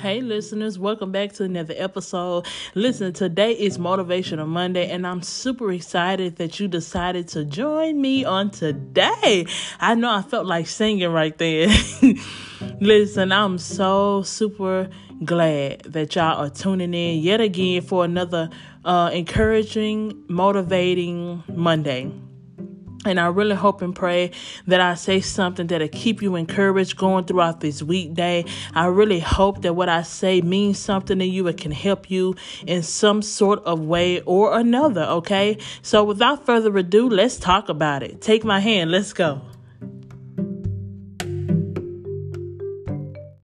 Hey, listeners, welcome back to another episode. Listen, today is Motivational Monday, and I'm super excited that you decided to join me on today. I know I felt like singing right there. Listen, I'm so super glad that y'all are tuning in yet again for another uh, encouraging, motivating Monday. And I really hope and pray that I say something that'll keep you encouraged going throughout this weekday. I really hope that what I say means something to you. It can help you in some sort of way or another, okay? So without further ado, let's talk about it. Take my hand. Let's go.